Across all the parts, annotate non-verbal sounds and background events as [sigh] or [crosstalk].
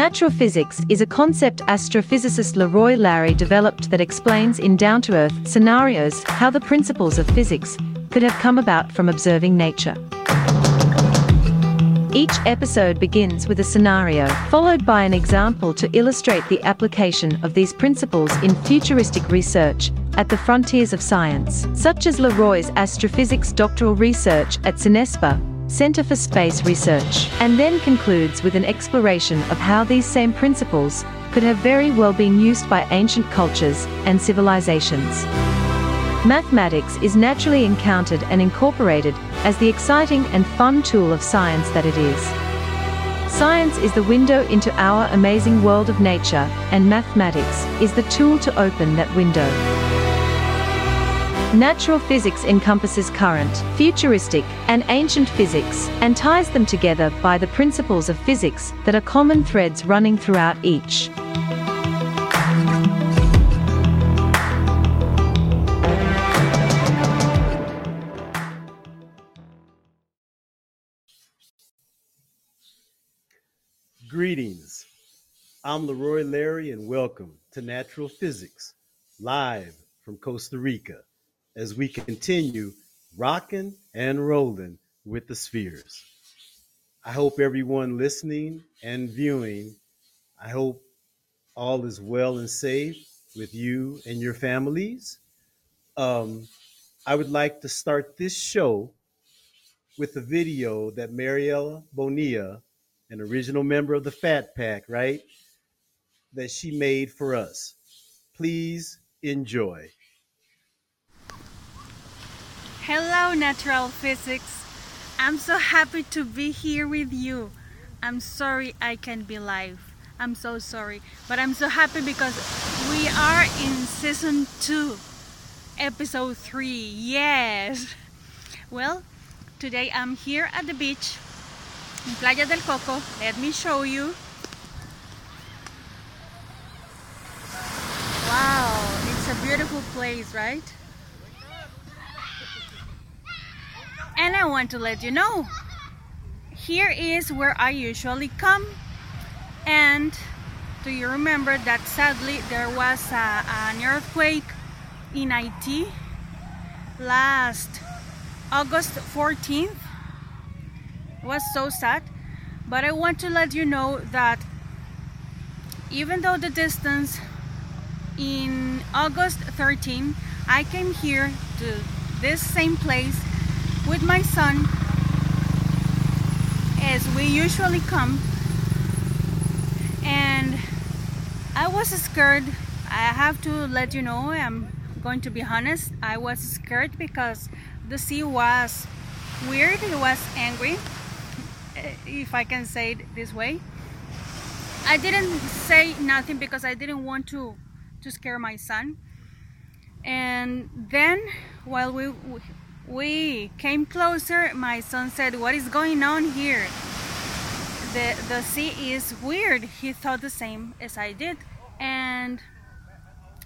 Natural physics is a concept astrophysicist Leroy Larry developed that explains in down to earth scenarios how the principles of physics could have come about from observing nature. Each episode begins with a scenario, followed by an example to illustrate the application of these principles in futuristic research at the frontiers of science, such as Leroy's astrophysics doctoral research at CINESPA, Center for Space Research, and then concludes with an exploration of how these same principles could have very well been used by ancient cultures and civilizations. Mathematics is naturally encountered and incorporated as the exciting and fun tool of science that it is. Science is the window into our amazing world of nature, and mathematics is the tool to open that window. Natural physics encompasses current, futuristic, and ancient physics, and ties them together by the principles of physics that are common threads running throughout each. Greetings. I'm Leroy Larry, and welcome to Natural Physics, live from Costa Rica, as we continue rocking and rolling with the spheres. I hope everyone listening and viewing, I hope all is well and safe with you and your families. Um, I would like to start this show with a video that Mariela Bonilla an original member of the Fat Pack, right? That she made for us. Please enjoy. Hello, Natural Physics. I'm so happy to be here with you. I'm sorry I can't be live. I'm so sorry. But I'm so happy because we are in season 2, episode 3. Yes! Well, today I'm here at the beach in Playa del Coco. Let me show you. Wow, it's a beautiful place, right? And I want to let you know, here is where I usually come. And do you remember that sadly there was a, an earthquake in Haiti last August 14th? it was so sad but I want to let you know that even though the distance in August 13 I came here to this same place with my son as we usually come and I was scared I have to let you know I'm going to be honest I was scared because the sea was weird it was angry if I can say it this way. I didn't say nothing because I didn't want to to scare my son. And then while we we came closer, my son said, "What is going on here?" The the sea is weird. He thought the same as I did, and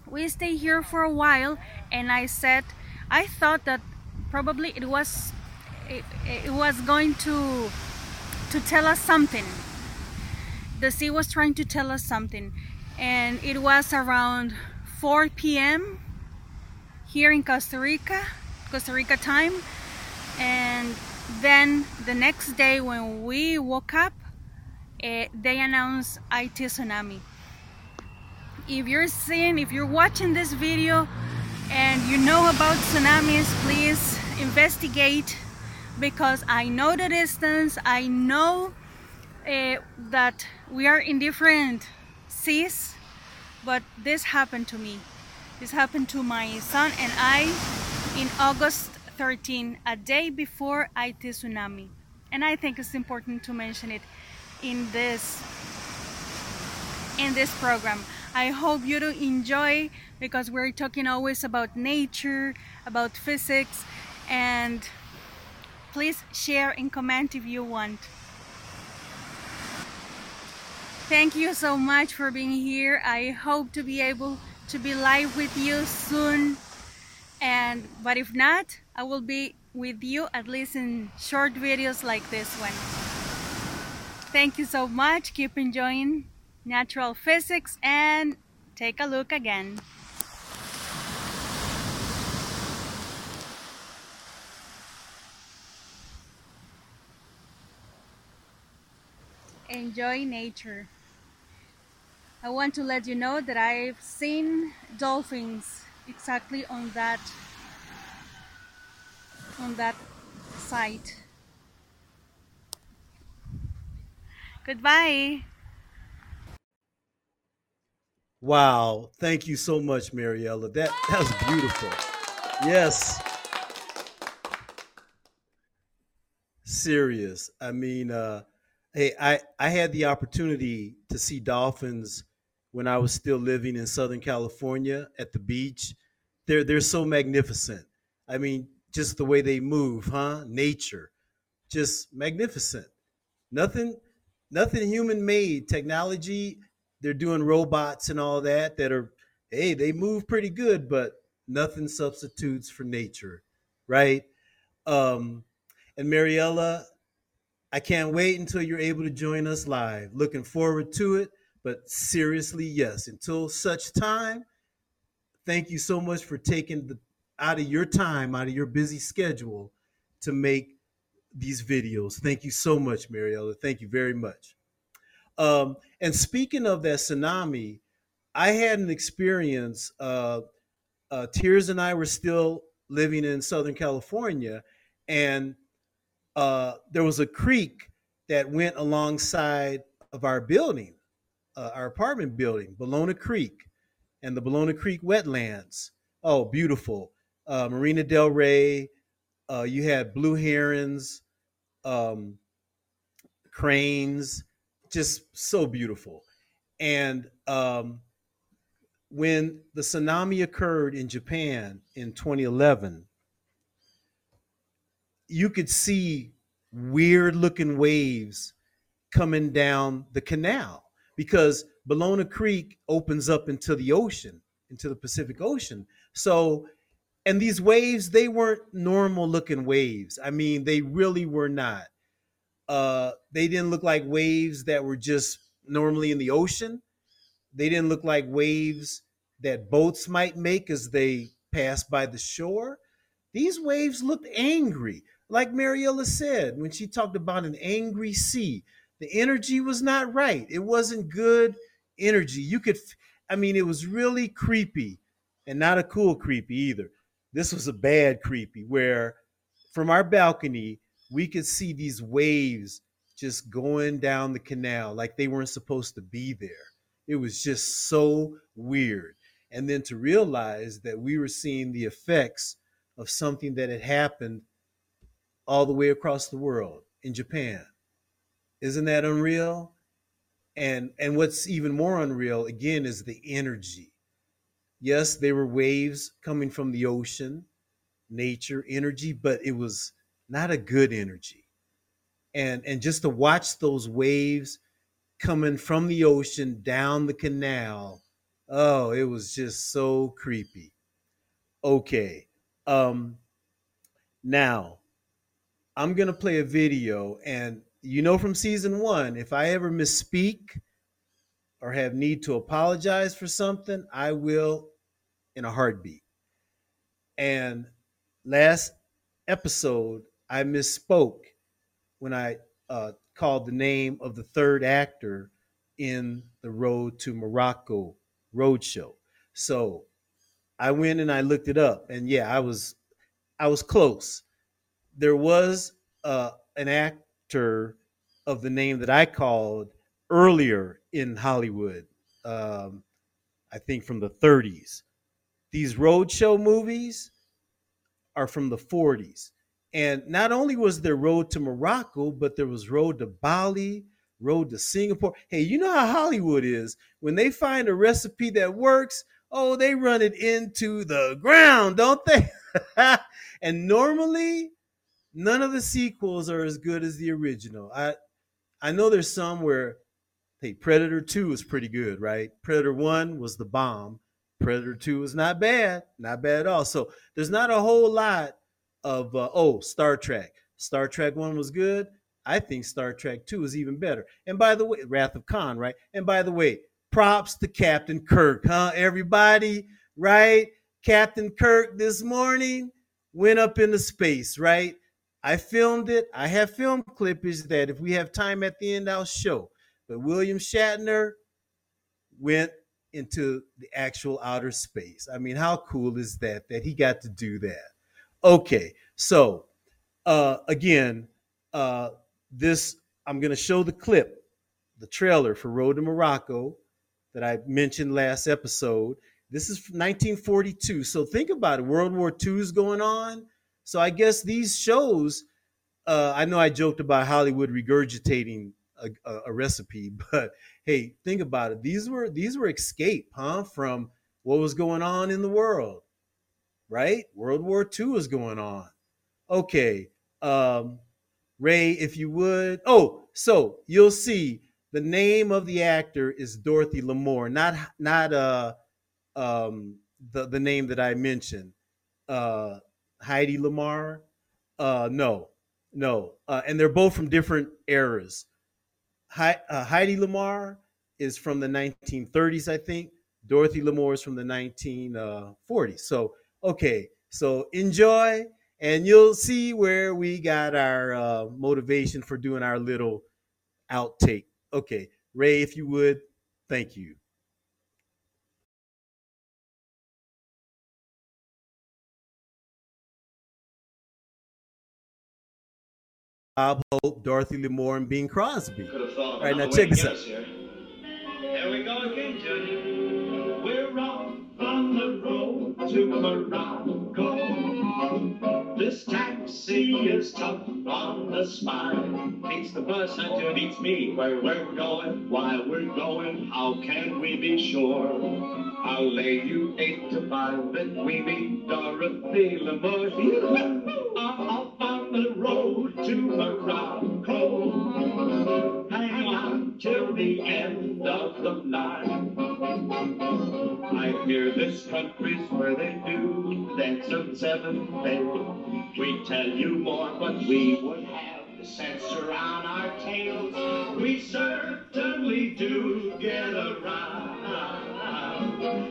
we stayed here for a while. And I said, I thought that probably it was it, it was going to to tell us something. The sea was trying to tell us something. And it was around 4 p.m. here in Costa Rica, Costa Rica time. And then the next day when we woke up, uh, they announced IT tsunami. If you're seeing, if you're watching this video and you know about tsunamis, please investigate because I know the distance, I know uh, that we are in different seas, but this happened to me. This happened to my son and I in August 13, a day before IT tsunami. And I think it's important to mention it in this in this program. I hope you do enjoy because we're talking always about nature, about physics, and Please share and comment if you want. Thank you so much for being here. I hope to be able to be live with you soon. And but if not, I will be with you at least in short videos like this one. Thank you so much. Keep enjoying natural physics, and take a look again. Enjoy nature. I want to let you know that I've seen dolphins exactly on that on that site. Goodbye. Wow. Thank you so much, Mariela. That that was beautiful. Yes. Serious. I mean, uh, hey, I, I had the opportunity to see dolphins when I was still living in Southern California at the beach. They're they're so magnificent. I mean, just the way they move, huh? Nature. Just magnificent. Nothing nothing human made. Technology, they're doing robots and all that that are hey, they move pretty good, but nothing substitutes for nature, right? Um and Mariela, I can't wait until you're able to join us live. Looking forward to it. But seriously, yes, until such time, thank you so much for taking the out of your time, out of your busy schedule to make these videos. Thank you so much, Mariela. Thank you very much. Um, and speaking of that tsunami, I had an experience. Uh, uh, Tears and I were still living in Southern California, and uh, there was a creek that went alongside of our building, uh, our apartment building, Ballona Creek, and the Ballona Creek wetlands. Oh, beautiful. Uh, Marina Del Rey. Uh, you had blue herons, um, cranes, just so beautiful. And um, when the tsunami occurred in Japan in 2011, you could see weird looking waves coming down the canal because Ballona Creek opens up into the ocean, into the Pacific Ocean. So, and these waves, they weren't normal looking waves. I mean, they really were not. Uh, they didn't look like waves that were just normally in the ocean. They didn't look like waves that boats might make as they pass by the shore. These waves looked angry like Mariela said when she talked about an angry sea. The energy was not right. It wasn't good energy. You could, I mean, it was really creepy and not a cool creepy either. This was a bad creepy where from our balcony, we could see these waves just going down the canal like they weren't supposed to be there. It was just so weird. And then to realize that we were seeing the effects of something that had happened all the way across the world in Japan. Isn't that unreal? And and what's even more unreal again is the energy. Yes, there were waves coming from the ocean, nature, energy, but it was not a good energy. And and just to watch those waves coming from the ocean down the canal, oh, it was just so creepy. Okay. Um now I'm gonna play a video, and you know from season one, if I ever misspeak or have need to apologize for something, I will in a heartbeat. And last episode, I misspoke when I uh, called the name of the third actor in the Road to Morocco roadshow. So I went and I looked it up, and yeah, I was I was close there was uh, an actor of the name that I called earlier in Hollywood. Um, I think from the 30s. These roadshow movies are from the 40s. And not only was there Road to Morocco, but there was Road to Bali, Road to Singapore. Hey, you know how Hollywood is. When they find a recipe that works, oh, they run it into the ground, don't they? [laughs] and normally none of the sequels are as good as the original. I I know there's some where hey, Predator 2 is pretty good, right? Predator 1 was the bomb. Predator 2 is not bad, not bad at all. So there's not a whole lot of uh, oh, Star Trek. Star Trek 1 was good. I think Star Trek 2 is even better. And by the way, Wrath of Khan, right? And by the way, props to Captain Kirk, huh? Everybody, right? Captain Kirk this morning went up into space, right? I filmed it. I have film clippings that if we have time at the end, I'll show. But William Shatner went into the actual outer space. I mean, how cool is that that he got to do that? Okay, so uh, again, uh, this I'm going to show the clip, the trailer for Road to Morocco that I mentioned last episode. This is 1942. So think about it. World War II is going on. So I guess these shows, uh, I know I joked about Hollywood regurgitating a, a, a, recipe, [laughs] but hey, think about it. These were these were escape, huh, from what was going on in the world, right? World War II was going on. Okay, um, Ray, if you would. Oh, so you'll see the name of the actor is Dorothy Lamour, not not uh um the the name that I mentioned. Uh Hedy Lamarr. Uh no. No. Uh, and they're both from different eras. Uh, Hedy Lamarr is from the 1930s, I think. Dorothy Lamour is from the 1940s. So, okay. So enjoy and you'll see where we got our uh, motivation for doing our little outtake. Okay, Ray, if you would, thank you. Bob Hope, Dorothy Lamour, and Bing Crosby. All right, now check this out. Here. here we go again, Junior. We're off on the road to Morocco. This taxi is tough on the spine. Beats the bus and beats me where we're going, why we're going, how can we be sure? I'll lay you eight to five that we meet Dorothy Lamour. Off on the road to Morocco. Hang on till the end of the line. I hear this country's where they do dance of seven days. We tell you more, but we would have the censor on our tails. We certainly do get around.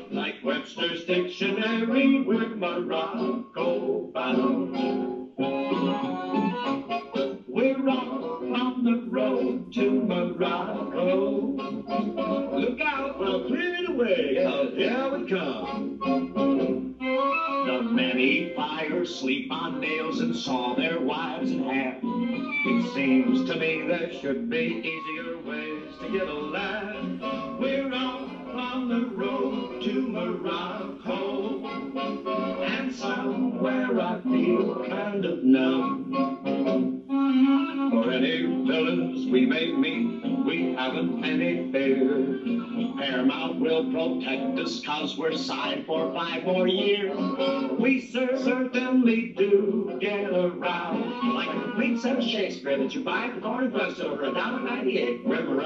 Like Webster's dictionary, we're Morocco it away. Oh, Here we come. The many fires sleep on nails and saw their wives in half. It seems to me there should be easier ways to get a laugh. We're off on the road to Morocco, and somewhere I feel kind of numb. For any villains we may meet, we haven't any fear. Paramount will protect us cause we're signed for five more years. We certainly do get around. Like a complete set of Shakespeare that you buy at the corner bookstore for a dollar ninety-eight. We're Or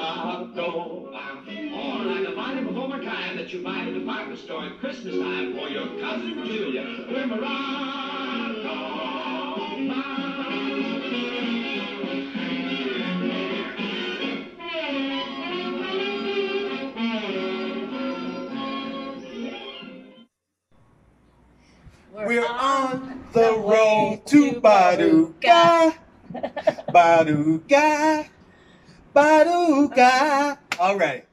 like a volume of kind that you buy at the department store at Christmas time for your cousin Julia. We're Morocco. We're on the road to Baduga. Baduga. Baduga. All right.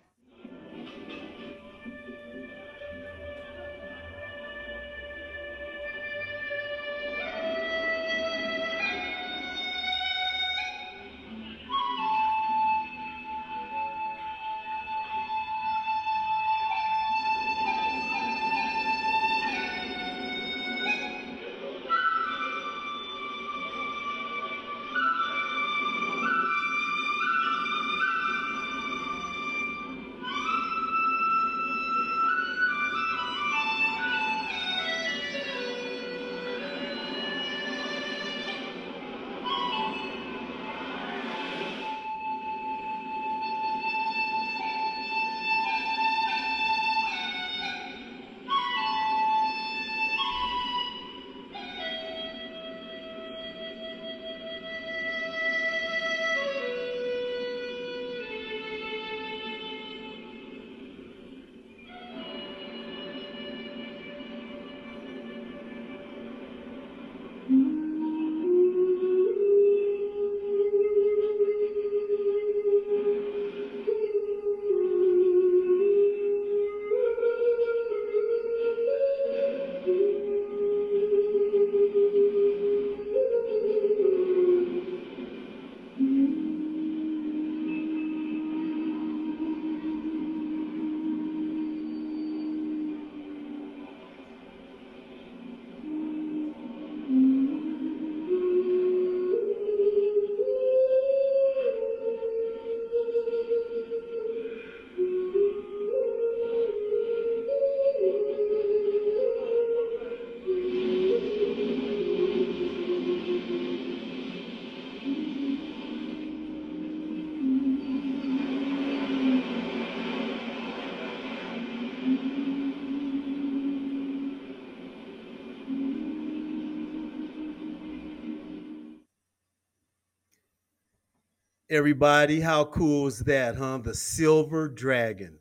Everybody. How cool is that, huh? The silver dragon.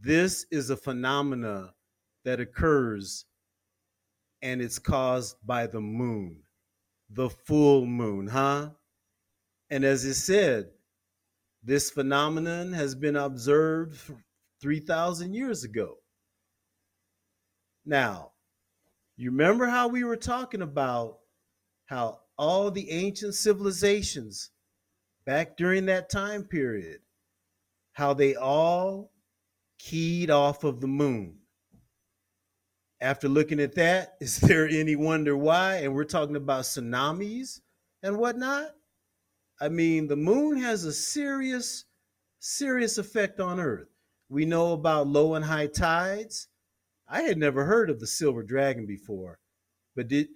This is a phenomena that occurs and it's caused by the moon, the full moon, huh? And as it said, this phenomenon has been observed 3,000 years ago. Now, you remember how we were talking about how all the ancient civilizations back during that time period, how they all keyed off of the moon. After looking at that, [laughs] is there any wonder why? And we're talking about tsunamis and whatnot. I mean, the moon has a serious, serious effect on Earth. We know about low and high tides. I had never heard of the silver dragon before, but did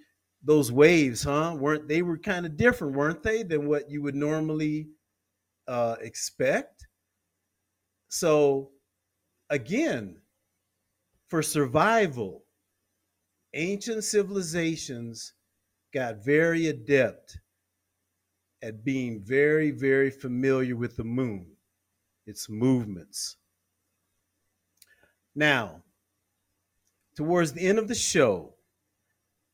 those waves, huh? Weren't they were kind of different, weren't they, than what you would normally uh, expect? So, again, for survival, ancient civilizations got very adept at being very, very familiar with the moon, its movements. Now, towards the end of the show,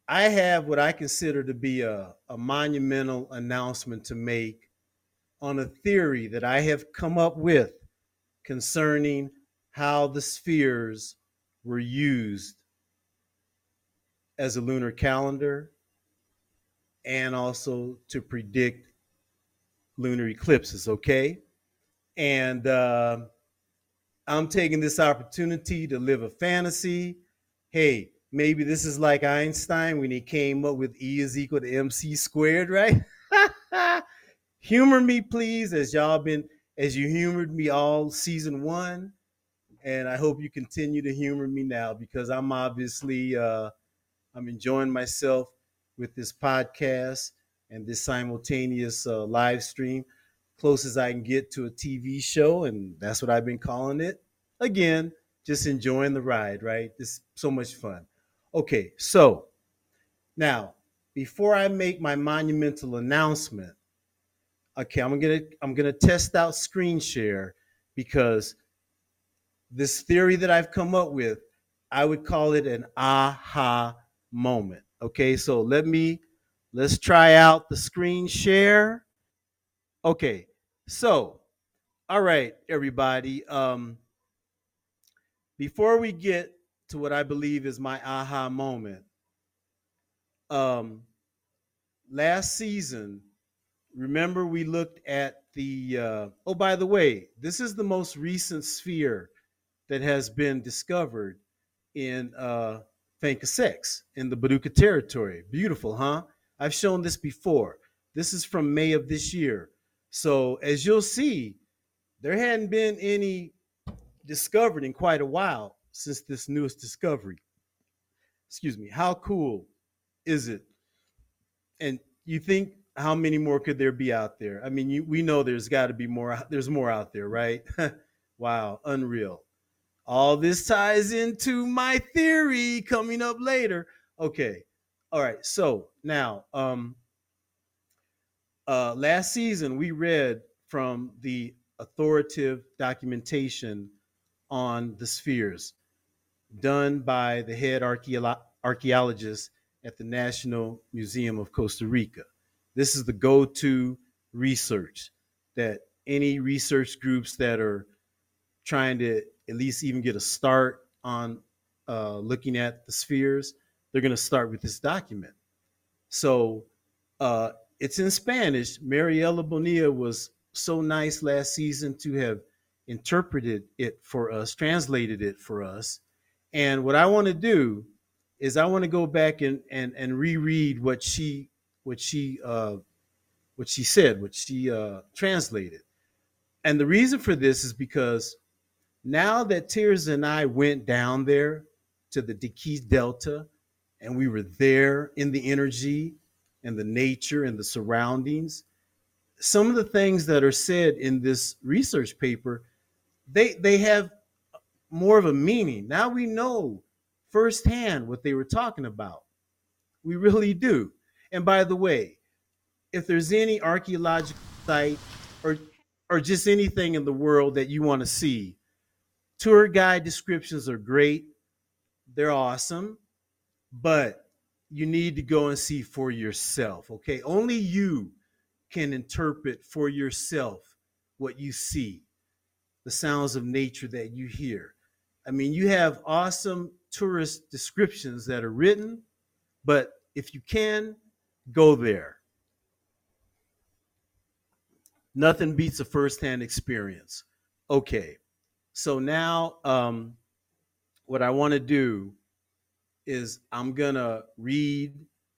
I have what I consider to be a, a monumental announcement to make on a theory that I have come up with concerning how the spheres were used as a lunar calendar and also to predict lunar eclipses, okay? And uh, I'm taking this opportunity to live a fantasy. Hey, maybe this is like Einstein when he came up with E is equal to MC squared, right? [laughs] Humor me, please, as y'all been as you humored me all season one. And I hope you continue to humor me now because I'm obviously uh, I'm enjoying myself with this podcast and this simultaneous uh, live stream, close as I can get to a TV show, and that's what I've been calling it. Again, just enjoying the ride, right? It's so much fun. Okay, so now before I make my monumental announcement, okay, I'm gonna I'm gonna test out screen share because this theory that I've come up with, I would call it an aha moment. Okay, so let me let's try out the screen share. Okay, so all right, everybody. Um, before we get to what I believe is my aha moment, um, last season, remember we looked at the. Uh, oh, by the way, this is the most recent sphere that has been discovered in uh, Finca 6 in the Paducah territory. Beautiful, huh? I've shown this before. This is from May of this year. So as you'll see, there hadn't been any discovered in quite a while since this newest discovery. Excuse me. How cool is it? And you think how many more could there be out there? I mean, you, we know there's got to be more. There's more out there, right? [laughs] wow, unreal. All this ties into my theory coming up later. Okay. All right. So now, um, uh, last season we read from the authoritative documentation on the spheres done by the head archaeologist at the National Museum of Costa Rica. This is the go to research that any research groups that are trying to at least even get a start on uh, looking at the spheres, they're going to start with this document. So uh, it's in Spanish. Mariela Bonilla was so nice last season to have interpreted it for us, translated it for us. And what I want to do is I want to go back and, and, and reread what she what she uh, what she said, what she uh, translated. And the reason for this is because now that Tears and I went down there to the Diquís Delta and we were there in the energy and the nature and the surroundings, some of the things that are said in this research paper, they they have more of a meaning. Now we know firsthand what they were talking about. We really do. And by the way, if there's any archaeological site or or just anything in the world that you want to see, tour guide descriptions are great. They're awesome, but you need to go and see for yourself, okay? Only you can interpret for yourself what you see, the sounds of nature that you hear. I mean, you have awesome tourist descriptions that are written, but if you can, go there. Nothing beats a firsthand experience. Okay, so now um, what I want to do is I'm gonna read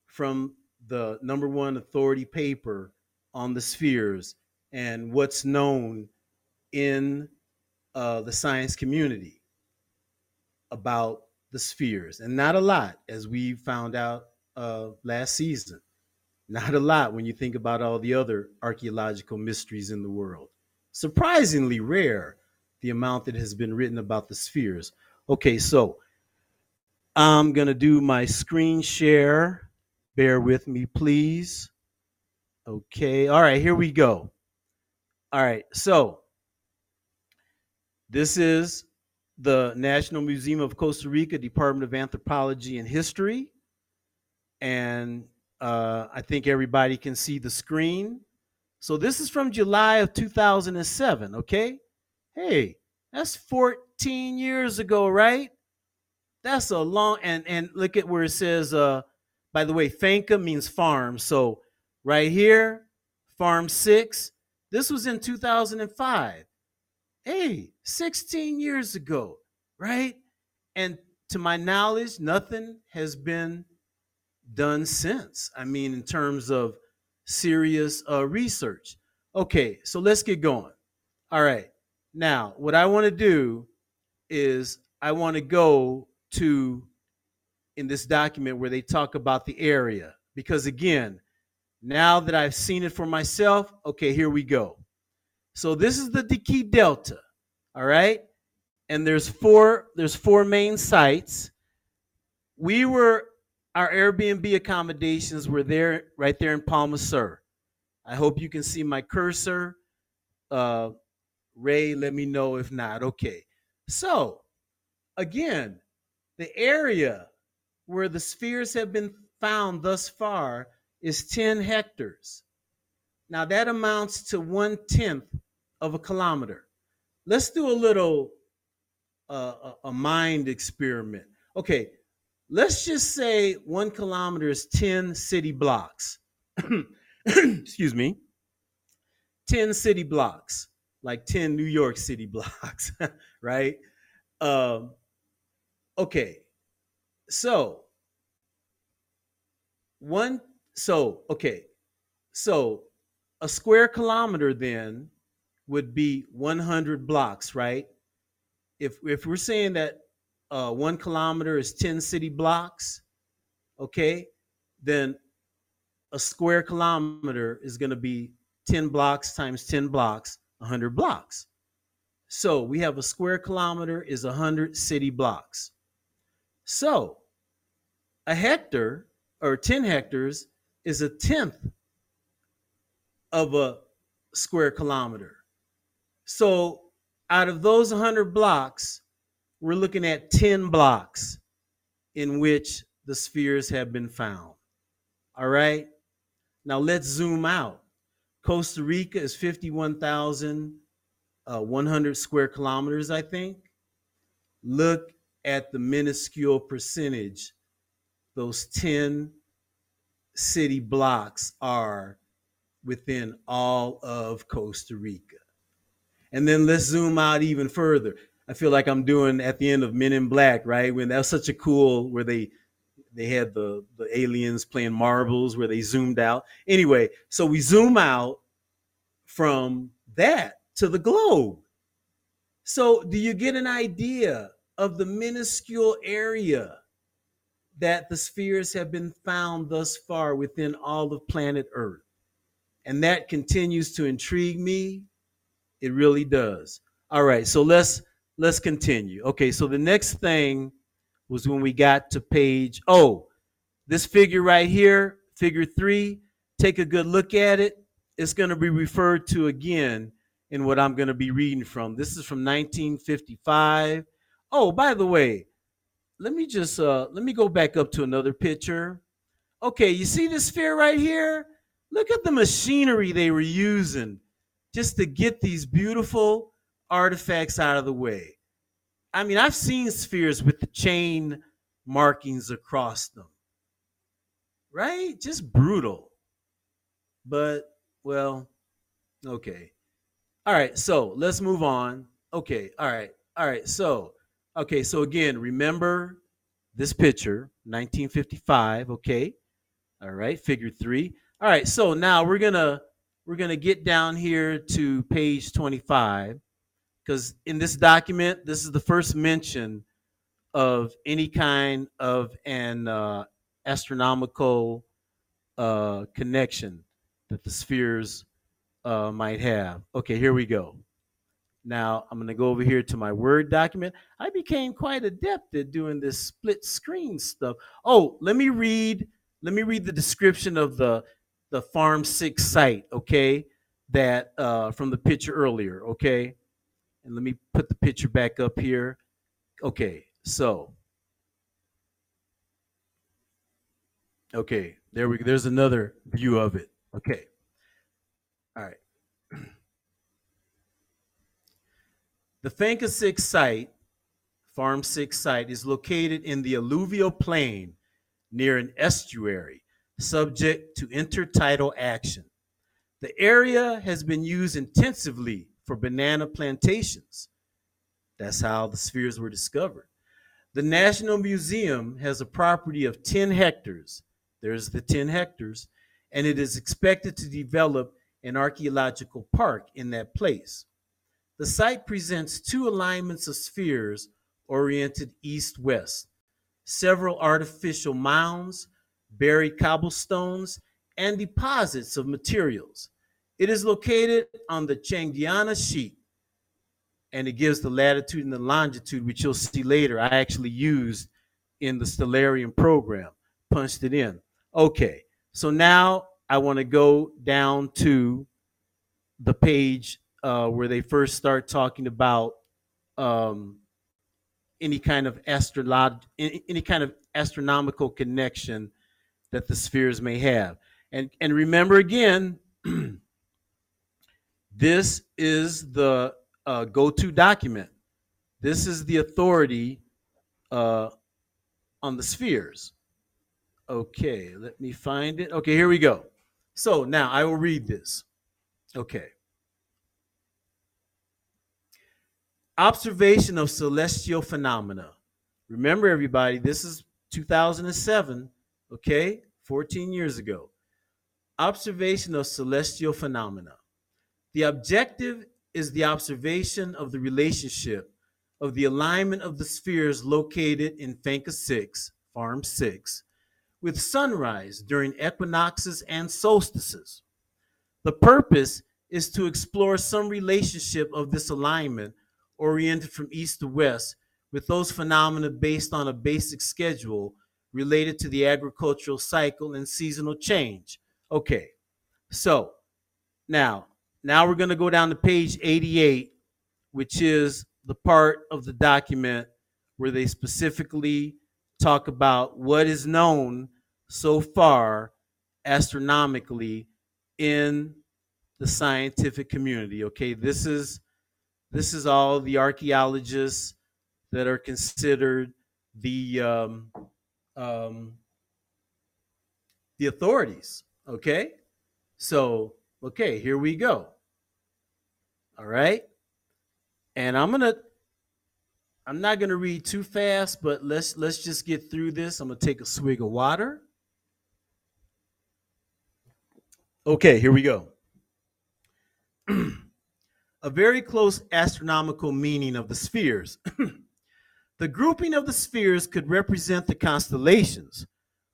from the number one authority paper on the spheres and what's known in uh, the science community about the spheres, and not a lot, as we found out uh, last season. Not a lot when you think about all the other archaeological mysteries in the world. Surprisingly rare, the amount that has been written about the spheres. Okay, so I'm going to do my screen share. Bear with me, please. Okay, all right, here we go. All right, so this is the National Museum of Costa Rica, Department of Anthropology and History. And uh, I think everybody can see the screen. So this is from July of 2007, okay? Hey, that's 14 years ago, right? That's a long and and look at where it says uh by the way, Finca means farm. So right here, farm 6, this was in 2005. Hey, 16 years ago, right? And to my knowledge, nothing has been done since. I mean, in terms of serious uh, research. Okay, so let's get going. All right. Now, what I want to do is I want to go to in this document where they talk about the area because again now that i've seen it for myself okay here we go so this is the Diquís delta all right? And there's four there's four main sites. We were our airbnb accommodations were there right there in Palmar Sur. I hope you can see my cursor. Uh ray let me know if not. Okay. So again the area where the spheres have been found thus far is 10 hectares. Now that amounts to one tenth of a kilometer. Let's do a little uh, a mind experiment. Okay, let's just say one kilometer is 10 city blocks. [clears throat] Excuse me. 10 city blocks, like 10 New York City [laughs] blocks, right? Um, okay so one so okay so a square kilometer then would be 100 blocks right? If if we're saying that uh, one kilometer is 10 city blocks okay then a square kilometer is going to be 10 blocks times 10 blocks 100 blocks. So we have a square kilometer is 100 city blocks. So a hectare or 10 hectares is a tenth of a square kilometer. So out of those 100 blocks, we're looking at 10 blocks in which the spheres have been found. All right. Now let's zoom out. Costa Rica is 51,100 uh, square kilometers, I think. Look at the minuscule percentage those 10 city blocks are within all of Costa Rica. And then let's zoom out even further. I feel like I'm doing at the end of Men in Black, right? When that was such a cool where they they had the the aliens playing marbles where they zoomed out. Anyway, so we zoom out from that to the globe. So do you get an idea of the minuscule area that the spheres have been found thus far within all of planet Earth. And that continues to intrigue me. It really does. All right, so let's let's continue. Okay, so the next thing was when we got to page oh, this figure right here, figure 3, take a good look at it. it's going to be referred to again in what I'm going to be reading from. This is from 1955. Oh, by the way, let me just uh let me go back up to another picture. Okay, you see this sphere right here? Look at the machinery they were using just to get these beautiful artifacts out of the way. I mean, I've seen spheres with the chain markings across them. Right? Just brutal. But well, okay. All right, so let's move on. Okay, all right, all right. So, okay, so again, remember this picture, 1955. Okay, all right, figure three. All right, so now we're gonna we're gonna get down here to page 25 because in this document, this is the first mention of any kind of an uh, astronomical uh, connection that the spheres uh, might have. Okay, here we go. Now I'm going to go over here to my Word document. I became quite adept at doing this split screen stuff. Oh, let me read. Let me read the description of the the Farm Six site. Okay, that uh, from the picture earlier. Okay, and let me put the picture back up here. Okay, so okay, there we. There's another view of it. Okay. All right. [clears throat] The Finca 6 site, Farm 6 site, is located in the alluvial plain near an estuary, subject to intertidal action. The area has been used intensively for banana plantations. That's how the spheres were discovered. The National Museum has a property of 10 hectares. There's the 10 hectares and it is expected to develop an archaeological park in that place. The site presents two alignments of spheres oriented east west, several artificial mounds, buried cobblestones, and deposits of materials. It is located on the Changuena sheet, and it gives the latitude and the longitude, which you'll see later. I actually used in the Stellarium program, punched it in. Okay, so now I want to go down to the page uh, where they first start talking about um, any kind of astrolog- any kind of astronomical connection that the spheres may have. And and remember again, [clears throat] this is the uh, go-to document. This is the authority uh, on the spheres. Okay, let me find it. Okay, here we go. So now I will read this. Okay. Observation of celestial phenomena. Remember, everybody, this is 2007, okay? 14 years ago. Observation of celestial phenomena. The objective is the observation of the relationship of the alignment of the spheres located in Finca 6, Farm 6, with sunrise during equinoxes and solstices. The purpose is to explore some relationship of this alignment oriented from east to west with those phenomena based on a basic schedule related to the agricultural cycle and seasonal change. Okay, so now, now we're going to go down to page 88, which is the part of the document where they specifically talk about what is known so far astronomically in the scientific community okay this is this is all the archaeologists that are considered the um, um, the authorities okay so okay here we go all right and i'm gonna I'm not going to read too fast, but let's let's just get through this. I'm going to take a swig of water. Okay, here we go. [clears throat] a very close astronomical meaning of the spheres. [clears throat] the grouping of the spheres could represent the constellations,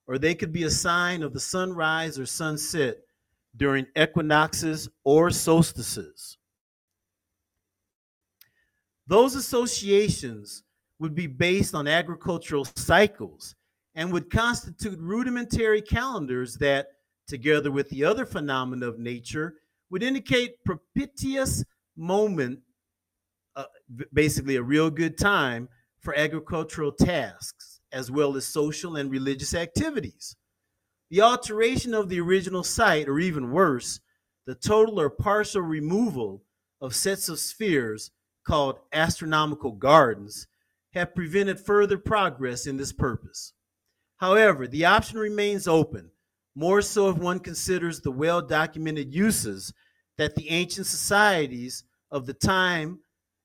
or they could be a sign of the sunrise or sunset during equinoxes or solstices. Those associations would be based on agricultural cycles and would constitute rudimentary calendars that, together with the other phenomena of nature, would indicate propitious moment, uh, basically a real good time for agricultural tasks, as well as social and religious activities. The alteration of the original site, or even worse, the total or partial removal of sets of spheres called astronomical gardens, have prevented further progress in this purpose. However, the option remains open, more so if one considers the well documented uses that the ancient societies of the time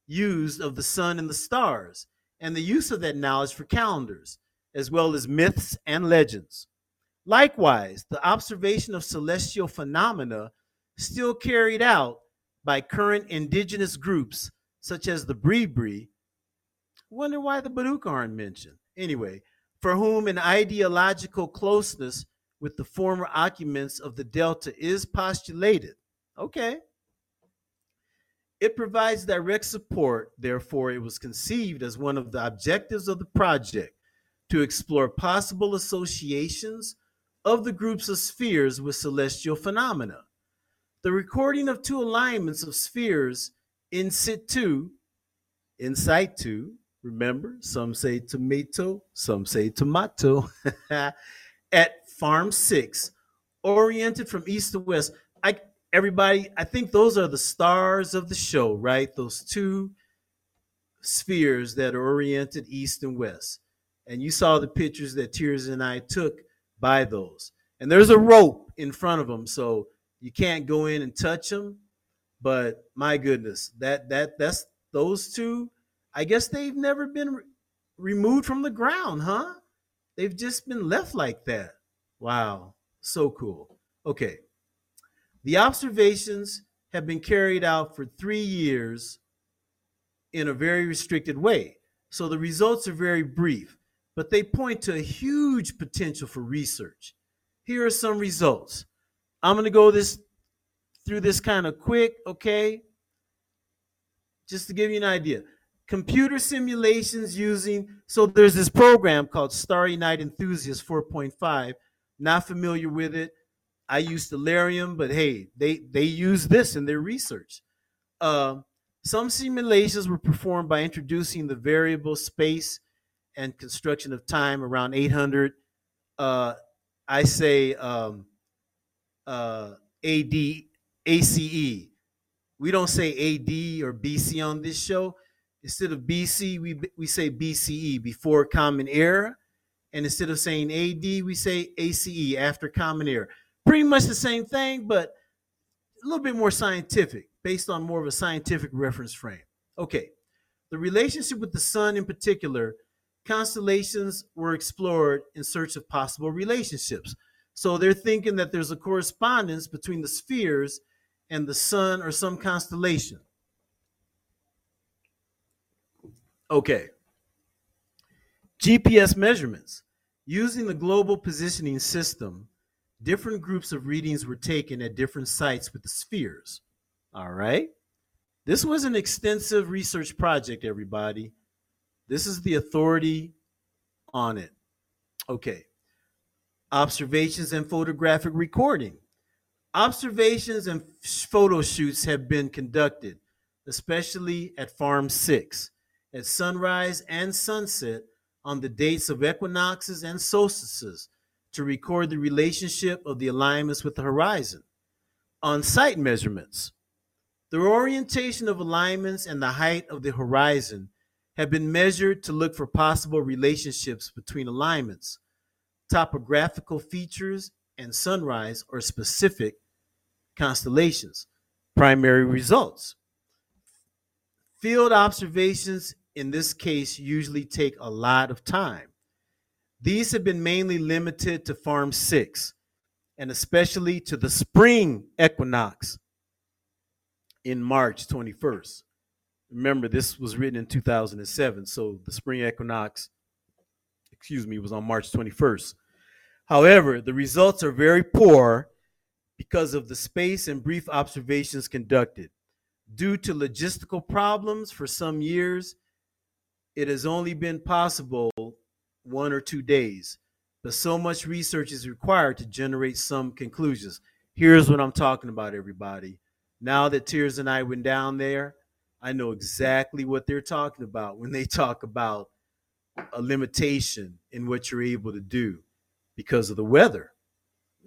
used of the sun and the stars, and the use of that knowledge for calendars, as well as myths and legends. Likewise, the observation of celestial phenomena still carried out by current indigenous groups such as the Bribri. Wonder why the Boruca aren't mentioned. Anyway, for whom an ideological closeness with the former occupants of the Delta is postulated. Okay. It provides direct support, therefore, it was conceived as one of the objectives of the project to explore possible associations of the groups of spheres with celestial phenomena. The recording of two alignments of spheres in situ, in situ, remember, some say tomato, some say tomato, [laughs] at Farm 6, oriented from east to west. I everybody, I think those are the stars of the show, right? Those two spheres that are oriented east and west. And you saw the pictures that Tears and I took by those. And there's a rope in front of them, so you can't go in and touch them. But my goodness, that that that's those two. I guess they've never been re- removed from the ground, huh? They've just been left like that. Wow, so cool. Okay. The observations have been carried out for three years in a very restricted way. So the results are very brief, but they point to a huge potential for research. Here are some results. I'm going to go this through this kind of quick, okay? Just to give you an idea. Computer simulations using so there's this program called Starry Night Enthusiast 4.5. Not familiar with it. I use Stellarium, but hey, they they use this in their research. Uh, some simulations were performed by introducing the variable space and construction of time around 800. Uh, I say um, uh, AD ACE. We don't say AD or BC on this show. Instead of BC, we we say BCE before Common Era, and instead of saying AD, we say ACE after Common Era pretty much the same thing, but a little bit more scientific, based on more of a scientific reference frame. Okay, the relationship with the sun in particular, constellations were explored in search of possible relationships. So they're thinking that there's a correspondence between the spheres and the sun or some constellation. Okay. GPS measurements. Using the global positioning system, different groups of readings were taken at different sites with the spheres. All right. This was an extensive research project, everybody. This is the authority on it. Okay. Observations and photographic recording. Observations and photo shoots have been conducted, especially at Farm 6, at sunrise and sunset on the dates of equinoxes and solstices to record the relationship of the alignments with the horizon. On site measurements, the orientation of alignments and the height of the horizon have been measured to look for possible relationships between alignments, topographical features, and sunrise or specific constellations. Primary results. Field observations in this case usually take a lot of time. These have been mainly limited to Farm 6 and especially to the spring equinox in March 21st. Remember, this was written in 2007, so the spring equinox, excuse me, was on March 21st. However, the results are very poor because of the space and brief observations conducted. Due to logistical problems for some years, it has only been possible one or two days, but so much research is required to generate some conclusions. Here's what I'm talking about, everybody. Now that Tears and I went down there, I know exactly what they're talking about when they talk about a limitation in what you're able to do because of the weather.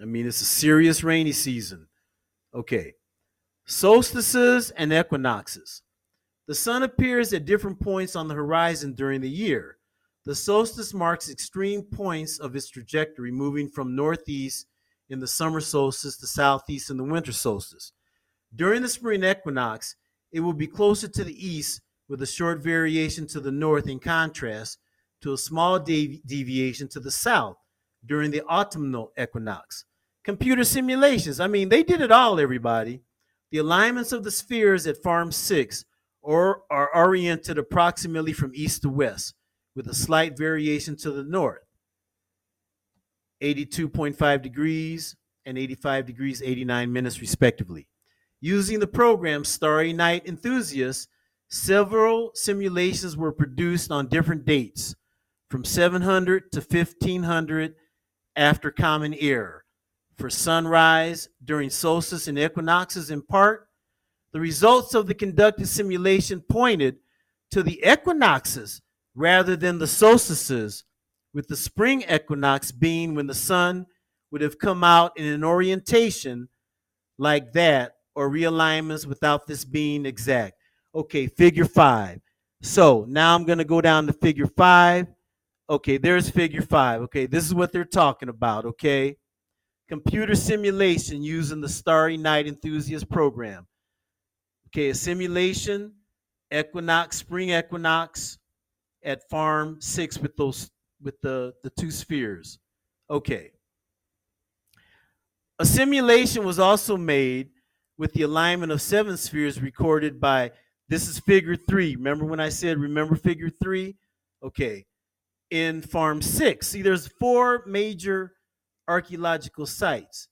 I mean, it's a serious rainy season. Okay. Solstices and equinoxes. The sun appears at different points on the horizon during the year. The solstice marks extreme points of its trajectory, moving from northeast in the summer solstice to southeast in the winter solstice. During the spring equinox, it will be closer to the east with a short variation to the north in contrast to a small devi- deviation to the south during the autumnal equinox. Computer simulations, I mean, they did it all, everybody. The alignments of the spheres at Farm 6 or are oriented approximately from east to west, with a slight variation to the north. 82.5 degrees and 85 degrees 89 minutes respectively. Using the program Starry Night enthusiasts several simulations were produced on different dates from 700 to 1500 after common era for sunrise during solstice and equinoxes in part the results of the conducted simulation pointed to the equinoxes rather than the solstices with the spring equinox being when the sun would have come out in an orientation like that or realignments without this being exact. Okay, figure five. So now I'm going to go down to figure five. Okay, there's figure five. Okay, this is what they're talking about. Okay, computer simulation using the Starry Night Enthusiast program. Okay, a simulation, equinox, spring equinox at farm six with those with the the two spheres. Okay. A simulation was also made with the alignment of seven spheres recorded by this is figure three. Remember when I said remember figure three? Okay. In farm six. See, there's four major archaeological sites.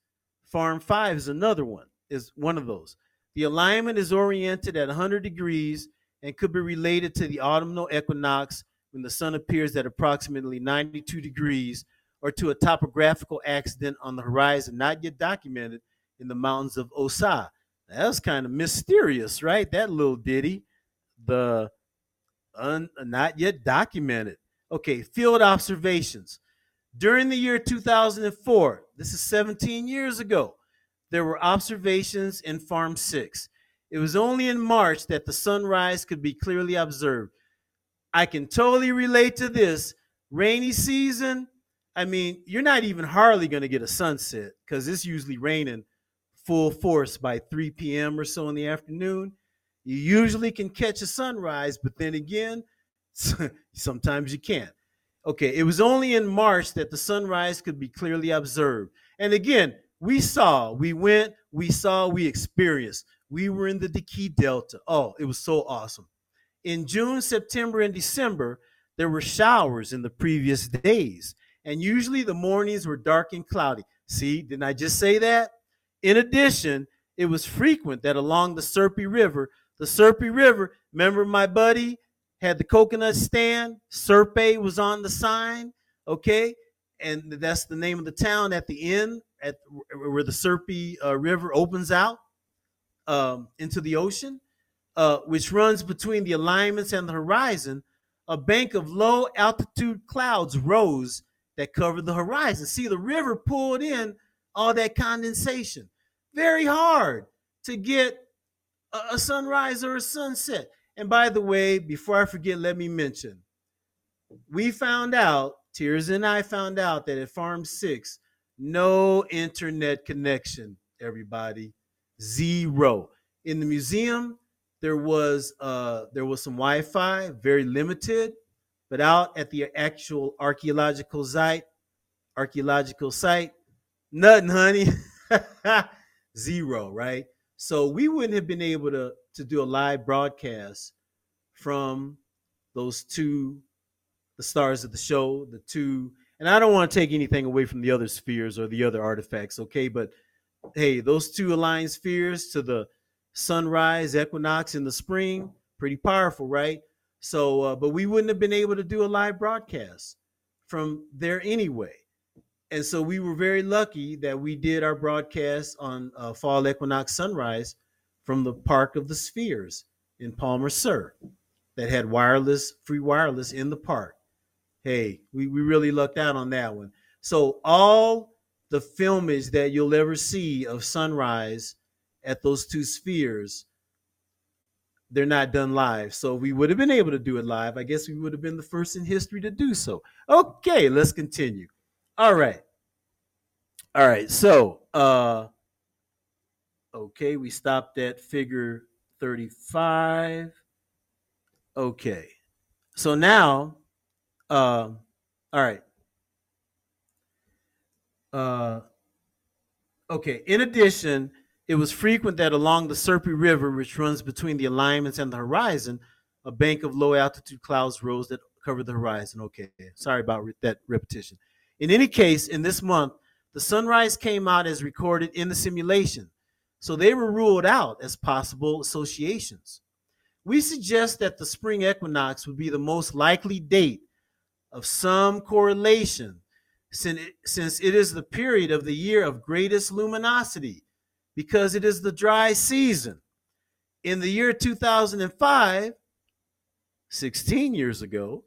Farm five is another one, is one of those. The alignment is oriented at 100 degrees and could be related to the autumnal equinox when the sun appears at approximately 92 degrees or to a topographical accident on the horizon not yet documented in the mountains of Osa. That was kind of mysterious, right? That little ditty, the un, not yet documented. Okay, field observations. During the year 2004, this is 17 years ago, there were observations in Farm 6. It was only in March that the sunrise could be clearly observed. I can totally relate to this. Rainy season, I mean, you're not even hardly going to get a sunset because it's usually raining full force by 3 p.m. or so in the afternoon. You usually can catch a sunrise, but then again, [laughs] sometimes you can't. Okay, it was only in March that the sunrise could be clearly observed. And again, we saw, we went, we saw, we experienced. We were in the Diquís Delta. Oh, it was so awesome. In June, September, and December, there were showers in the previous days, and usually the mornings were dark and cloudy. See, didn't I just say that? In addition, it was frequent that along the Sierpe River, the Sierpe River, remember my buddy had the coconut stand, Sierpe was on the sign, okay? And that's the name of the town at the end at where the Sierpe uh, River opens out um, into the ocean, uh, which runs between the alignments and the horizon. A bank of low altitude clouds rose that covered the horizon. See, the river pulled in all that condensation. Very hard to get a, a sunrise or a sunset. And by the way, before I forget, let me mention we found out, Tears and I found out that at Farm 6, no internet connection, everybody. Zero. In the museum, there was uh there was some Wi-Fi, very limited, but out at the actual archaeological site, archaeological site, nothing, honey. [laughs] Zero, right? So we wouldn't have been able to to do a live broadcast from those two the stars of the show, the two and I don't want to take anything away from the other spheres or the other artifacts, okay? But hey, those two aligned spheres to the sunrise, equinox in the spring, pretty powerful, right? So, uh, but we wouldn't have been able to do a live broadcast from there anyway. And so we were very lucky that we did our broadcast on uh, fall equinox sunrise from the Park of the Spheres in Palmar Sur that had wireless, free wireless in the park. Hey, we, we really lucked out on that one. So all the filmage that you'll ever see of sunrise at those two spheres, they're not done live. So we would have been able to do it live. I guess we would have been the first in history to do so. Okay, let's continue. All right. All right. So uh okay, we stopped at figure 35. Okay. So now, uh, all right. Uh, okay. In addition, it was frequent that along the Sierpe River, which runs between the alignments and the horizon, a bank of low altitude clouds rose that covered the horizon. Okay. Sorry about re- that repetition. In any case, in this month, the sunrise came out as recorded in the simulation. So they were ruled out as possible associations. We suggest that the spring equinox would be the most likely date of some correlation since it, is the period of the year of greatest luminosity because it is the dry season. In the year 2005, 16 years ago,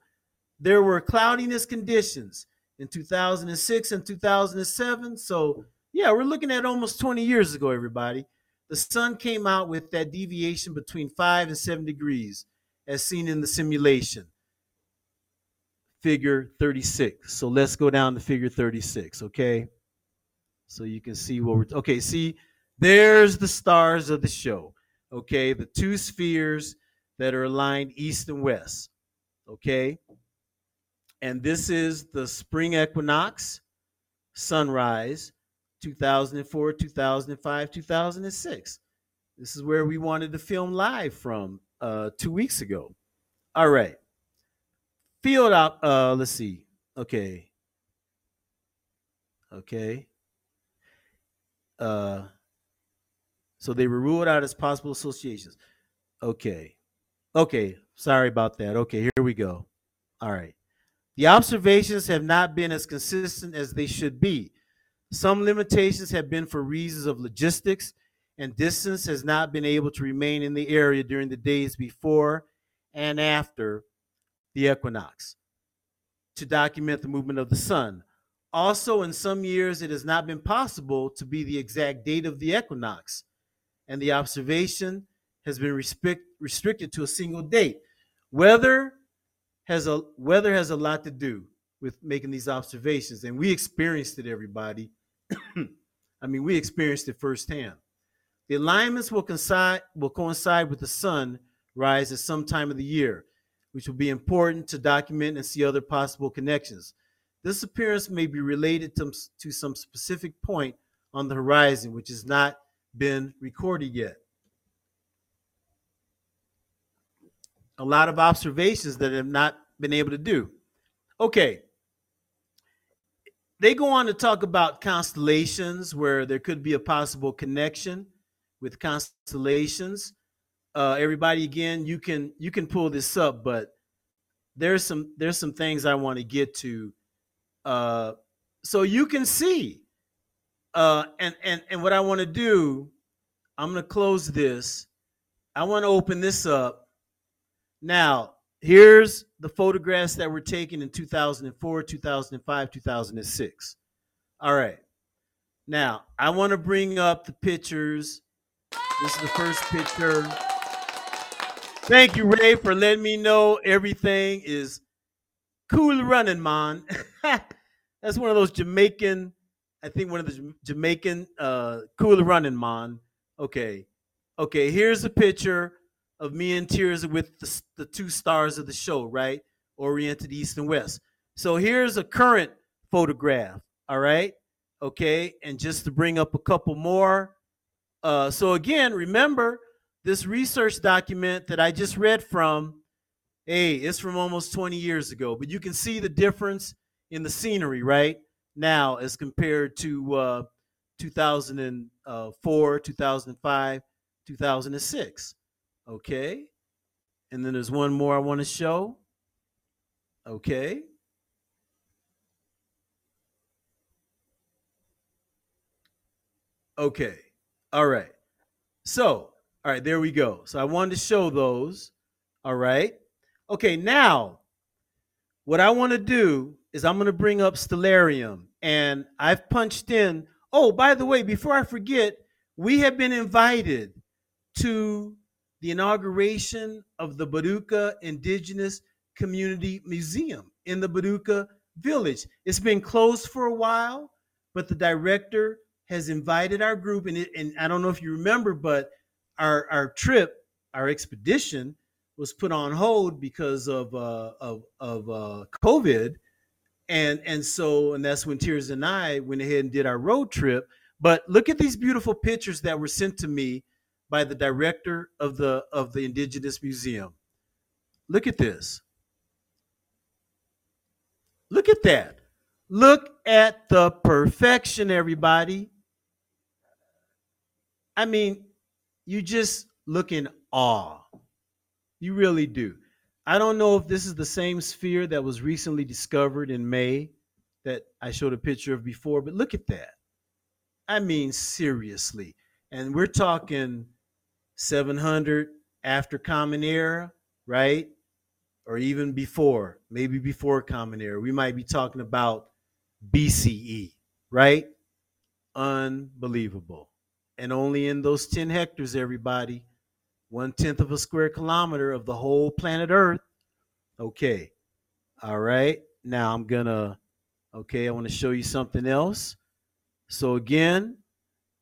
there were cloudiness conditions in 2006 and 2007. So, yeah, we're looking at almost 20 years ago, everybody. The sun came out with that deviation between 5 and 7 degrees, as seen in the simulation. Figure 36. So let's go down to figure 36, okay? So you can see what we're okay. See, there's the stars of the show, okay? The two spheres that are aligned east and west, okay? And this is the spring equinox, sunrise, 2004, 2005, 2006. This is where we wanted to film live from uh, two weeks ago. All right. Field out, uh, let's see. Okay. Okay. Uh, so they were ruled out as possible associations. Okay. Okay. Sorry about that. Okay, here we go. All right. The observations have not been as consistent as they should be. Some limitations have been for reasons of logistics, and distance has not been able to remain in the area during the days before and after the equinox to document the movement of the sun. Also, in some years, it has not been possible to be the exact date of the equinox, and the observation has been restrict, restricted to a single date. Weather has a weather has a lot to do with making these observations, and we experienced it, everybody. [clears throat] I mean, we experienced it firsthand. The alignments will coincide will coincide with the sun rise at some time of the year, which will be important to document and see other possible connections. This appearance may be related to, to some specific point on the horizon, which has not been recorded yet. A lot of observations that have not been able to do. Okay. They go on to talk about constellations where there could be a possible connection with constellations. Uh, everybody, again, you can you can pull this up, but there's some there's some things I want to get to, uh, so you can see. Uh, and and and what I want to do, I'm gonna close this. I want to open this up. Now, here's the photographs that were taken in 2004, 2005, 2006. All right. Now, I want to bring up the pictures. This is the first picture. Thank you, Ray, for letting me know everything is cool running, man. [laughs] That's one of those Jamaican, I think one of the Jamaican uh, cool running, man. Okay. Okay, here's a picture of me in tears with the, the two stars of the show, right? Oriented East and West. So here's a current photograph, all right? Okay, and just to bring up a couple more. Uh, so again, remember this research document that I just read from, hey, it's from almost 20 years ago, but you can see the difference in the scenery, right? Now as compared to uh, 2004, 2005, 2006. Okay. And then there's one more I want to show. Okay. Okay. All right. So All right, there we go. So I wanted to show those. All right. Okay, now what I want to do is I'm going to bring up Stellarium and I've punched in. Oh, by the way, before I forget, we have been invited to the inauguration of the Boruca Indigenous Community Museum in the Boruca Village. It's been closed for a while, but the director has invited our group, and, it, and I don't know if you remember, but our our trip, our expedition, was put on hold because of uh, of of uh, COVID, and and so and that's when Tears and I went ahead and did our road trip. But look at these beautiful pictures that were sent to me by the director of the of the Indigenous Museum. Look at this. Look at that. Look at the perfection, everybody. I mean, you just look in awe. You really do. I don't know if this is the same sphere that was recently discovered in May that I showed a picture of before, but look at that. I mean, seriously. And we're talking 700 after Common Era, right? Or even before, maybe before Common Era. We might be talking about BCE, right? Unbelievable. And only in those 10 hectares, everybody, one tenth of a square kilometer of the whole planet Earth. Okay. All right. Now I'm going to, okay, I want to show you something else. So again,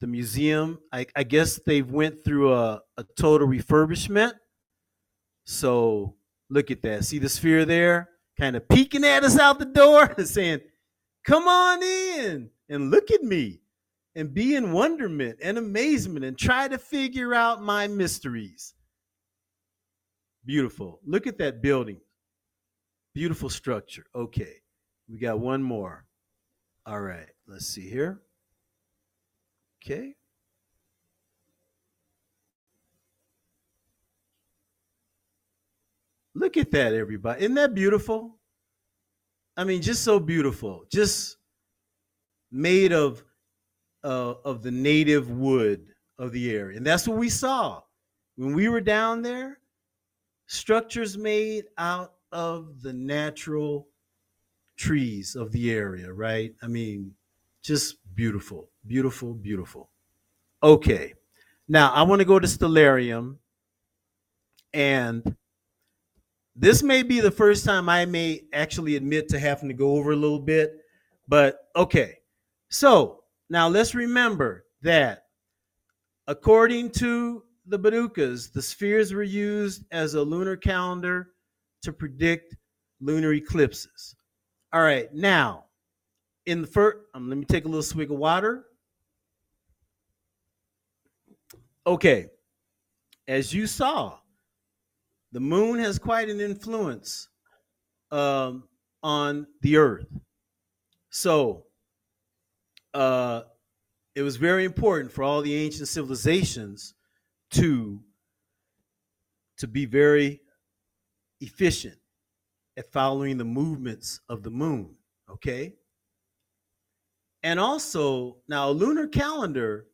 the museum, I, I guess they've went through a, a total refurbishment. So look at that. See the sphere there? Kind of peeking at us out the door [laughs] and saying, come on in and look at me and be in wonderment and amazement and try to figure out my mysteries. Beautiful. Look at that building. Beautiful structure. Okay. We got one more. All right. Let's see here. Okay. Look at that, everybody. Isn't that beautiful? I mean, just so beautiful. Just made of uh, of the native wood of the area. And that's what we saw when we were down there. Structures made out of the natural trees of the area, right? I mean, just beautiful, beautiful, beautiful. Okay. Now I want to go to Stellarium. And this may be the first time I may actually admit to having to go over a little bit, but okay. So now let's remember that according to the Borucas, the spheres were used as a lunar calendar to predict lunar eclipses. All right, now in the first, um, let me take a little swig of water. Okay, as you saw, the moon has quite an influence um, on the earth. So, uh, it was very important for all the ancient civilizations to to be very efficient at following the movements of the moon okay? And also now a lunar calendar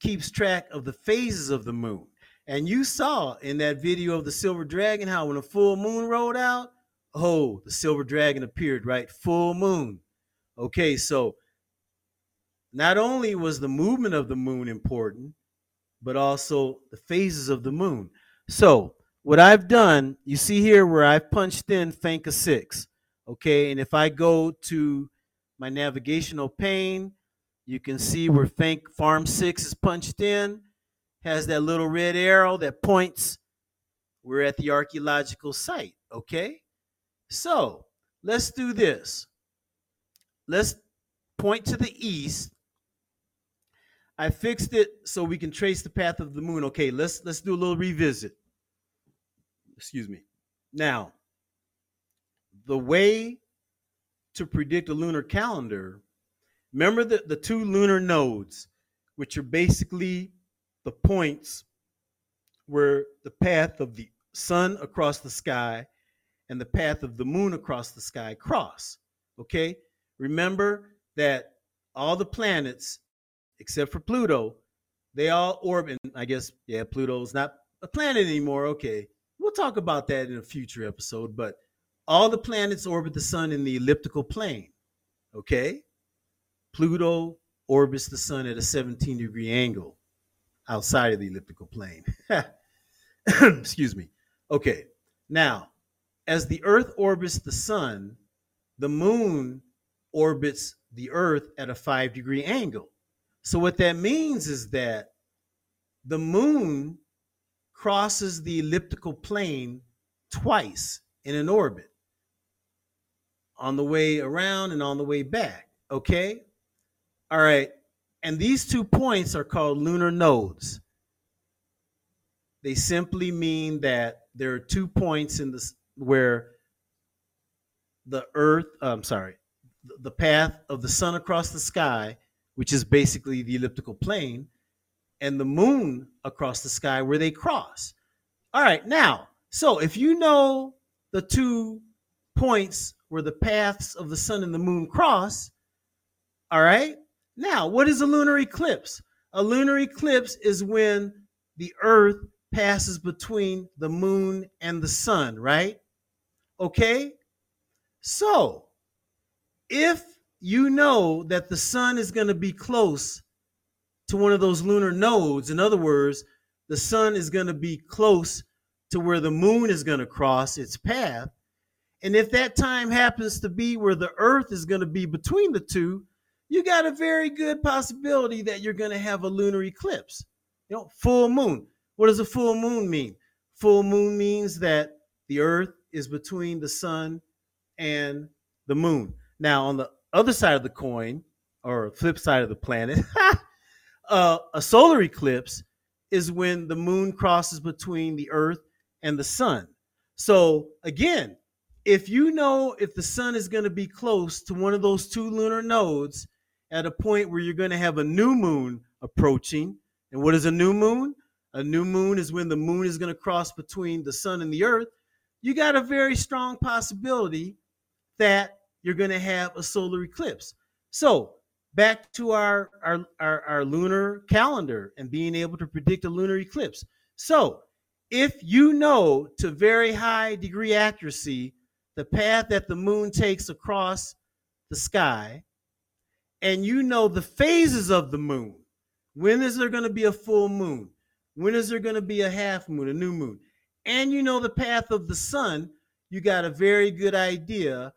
keeps track of the phases of the moon. And you saw in that video of the silver dragon how when a full moon rolled out oh the silver dragon appeared right? Full moon. Okay so not only was the movement of the moon important, but also the phases of the moon. So, what I've done, you see here where I've punched in Finca 6. Okay, and if I go to my navigational pane, you can see where Fank Farm 6 is punched in, has that little red arrow that points we're at the archaeological site. Okay, so let's do this. Let's point to the east I fixed it so we can trace the path of the moon. Okay, let's let's do a little revisit. Excuse me. Now, the way to predict a lunar calendar, remember the, the two lunar nodes, which are basically the points where the path of the sun across the sky and the path of the moon across the sky cross. Okay? Remember that all the planets except for Pluto, they all orbit. I guess yeah, Pluto's not a planet anymore. Okay, we'll talk about that in a future episode. But all the planets orbit the sun in the elliptical plane. Okay, Pluto orbits the sun at a 17 degree angle outside of the elliptical plane. [laughs] Excuse me. Okay, now as the Earth orbits the sun, the moon orbits the Earth at a five degree angle. So, what that means is that the moon crosses the elliptical plane twice in an orbit on the way around and on the way back. Okay? All right. And these two points are called lunar nodes. They simply mean that there are two points in this where the earth, I'm sorry, the path of the sun across the sky, which is basically the elliptical plane, and the moon across the sky where they cross. All right, now, so if you know the two points where the paths of the sun and the moon cross, all right, now what is a lunar eclipse? A lunar eclipse is when the earth passes between the moon and the sun, right? Okay? So, if you know that the sun is going to be close to one of those lunar nodes, in other words, the sun is going to be close to where the moon is going to cross its path. And if that time happens to be where the earth is going to be between the two, you got a very good possibility that you're going to have a lunar eclipse. You know, full moon. What does a full moon mean? Full moon means that the earth is between the sun and the moon. Now, on the other side of the coin, or flip side of the planet, [laughs] uh, a solar eclipse is when the moon crosses between the earth and the sun. So, again, if you know if the sun is going to be close to one of those two lunar nodes at a point where you're going to have a new moon approaching, and what is a new moon? A new moon is when the moon is going to cross between the sun and the earth you got a very strong possibility that you're going to have a solar eclipse. So, back to our, our, our, our, lunar calendar and being able to predict a lunar eclipse. So, if you know to very high degree accuracy the path that the moon takes across the sky, and you know the phases of the moon, when is there going to be a full moon? When is there going to be a half moon, a new moon? and you know the path of the sun, you got a very good idea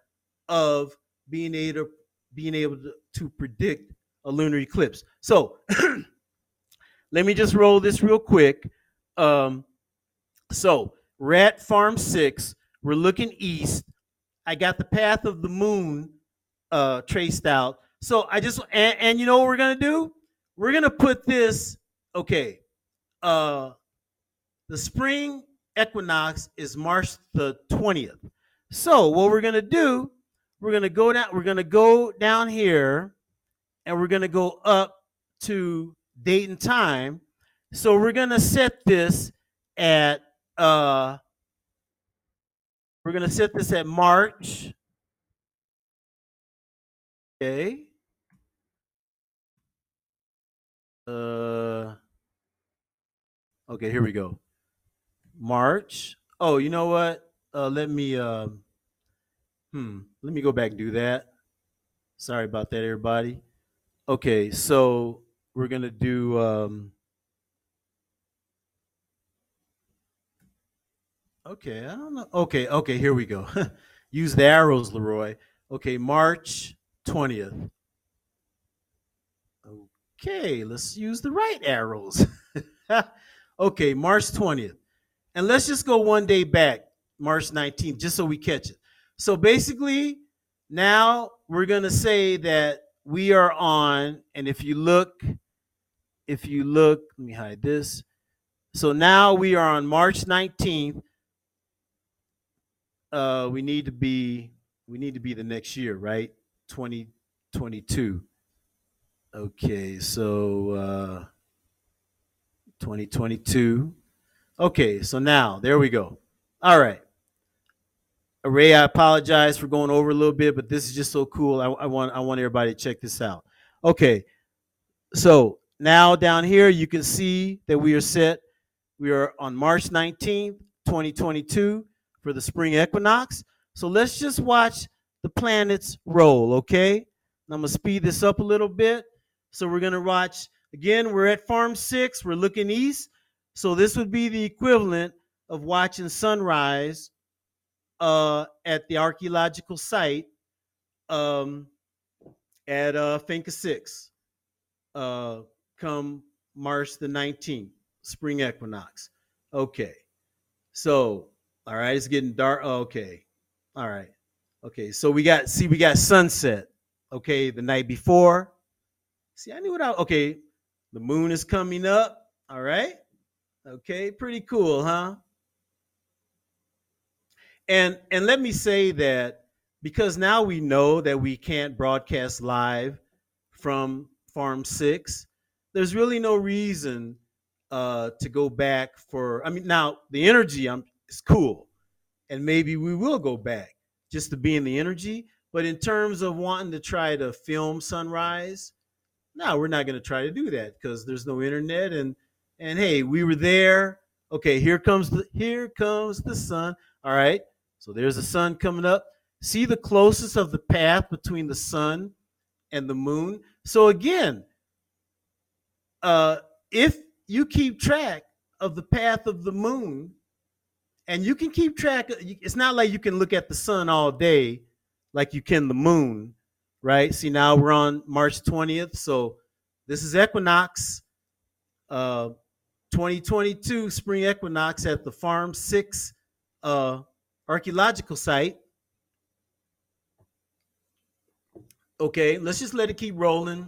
of being able to, being able to, to predict a lunar eclipse. So [clears throat] let me just roll this real quick. Um, so rat farm six, we're looking east. I got the path of the moon uh, traced out. So I just and, and you know what we're gonna do? We're gonna put this. Okay, uh, the spring equinox is March the 20th. So what we're gonna do, we're gonna go down, we're gonna go down here and we're gonna go up to date and time. So we're gonna set this at uh we're gonna set this at March. Okay. Uh okay, here we go. March. Oh, you know what? Uh, let me uh, hmm. Let me go back and do that. Sorry about that, everybody. Okay, so we're gonna do. Um, okay, I don't know. Okay, okay, here we go. [laughs] Use the arrows, Leroy. Okay, March twentieth. Okay, let's use the right arrows. [laughs] okay, March twentieth. And let's just go one day back, March 19th, just so we catch it. So basically, now we're going to say that we are on, and if you look, if you look, let me hide this. So now we are on March 19th. Uh, we need to be we need to be the next year, right? 2022. Okay, so uh 2022. Okay, so now there we go. All right. Ray, I apologize for going over a little bit, but this is just so cool. I, I want I want everybody to check this out. Okay, so now down here you can see that we are set. We are on March 19th, 2022 for the spring equinox. So let's just watch the planets roll, okay? I'm gonna speed this up a little bit. So we're gonna watch again. We're at Farm Six. We're looking east. So this would be the equivalent of watching sunrise uh, at the archaeological site um, at uh, Finca Six, uh, come March the 19th, spring equinox. Okay, so all right, it's getting dark. Okay, all right, okay. So we got see we got sunset. Okay, the night before. See, I knew what I. Okay, the moon is coming up. All right. Okay, pretty cool, huh? And and let me say that because now we know that we can't broadcast live from Farm Six, there's really no reason uh, to go back for. I mean, now the energy um, is cool, and maybe we will go back just to be in the energy. But in terms of wanting to try to film sunrise, no, we're not going to try to do that because there's no internet and and hey, we were there. Okay, here comes the here comes the sun. All right. So there's the sun coming up. See the closest of the path between the sun and the moon. So again, uh if you keep track of the path of the moon and you can keep track it's not like you can look at the sun all day like you can the moon, right? See now we're on March 20th, so this is equinox. Uh 2022 spring equinox at the Farm 6 uh, archaeological site. Okay, let's just let it keep rolling.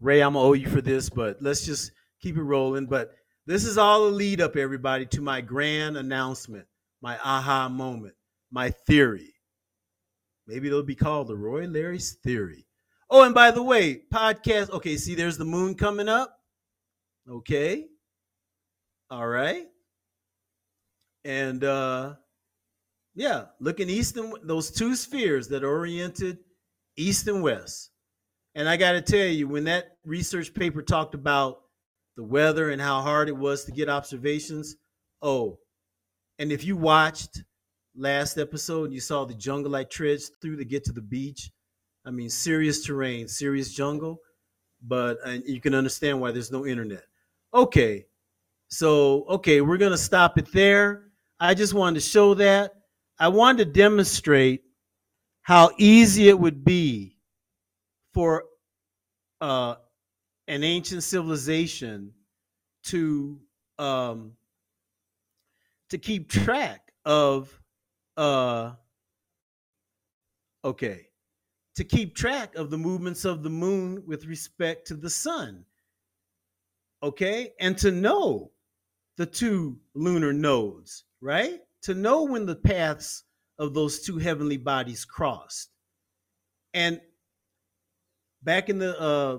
Ray, I'm gonna owe you for this, but let's just keep it rolling. But this is all a lead up, everybody, to my grand announcement, my aha moment, my theory. Maybe it'll be called the Roy Larry's Theory. Oh, and by the way, podcast. Okay, see, there's the moon coming up. Okay. All right. And uh yeah, looking east and those two spheres that are oriented east and west. And I got to tell you, when that research paper talked about the weather and how hard it was to get observations, oh, and if you watched last episode, you saw the jungle I trudged through to get to the beach. I mean, serious terrain, serious jungle, but you can understand why there's no internet. Okay, so, okay, we're to stop it there. I just wanted to show that. I wanted to demonstrate how easy it would be for uh, an ancient civilization to um, to keep track of uh, okay to keep track of the movements of the moon with respect to the sun okay and to know the two lunar nodes, right? To know when the paths of those two heavenly bodies crossed. And back in the uh,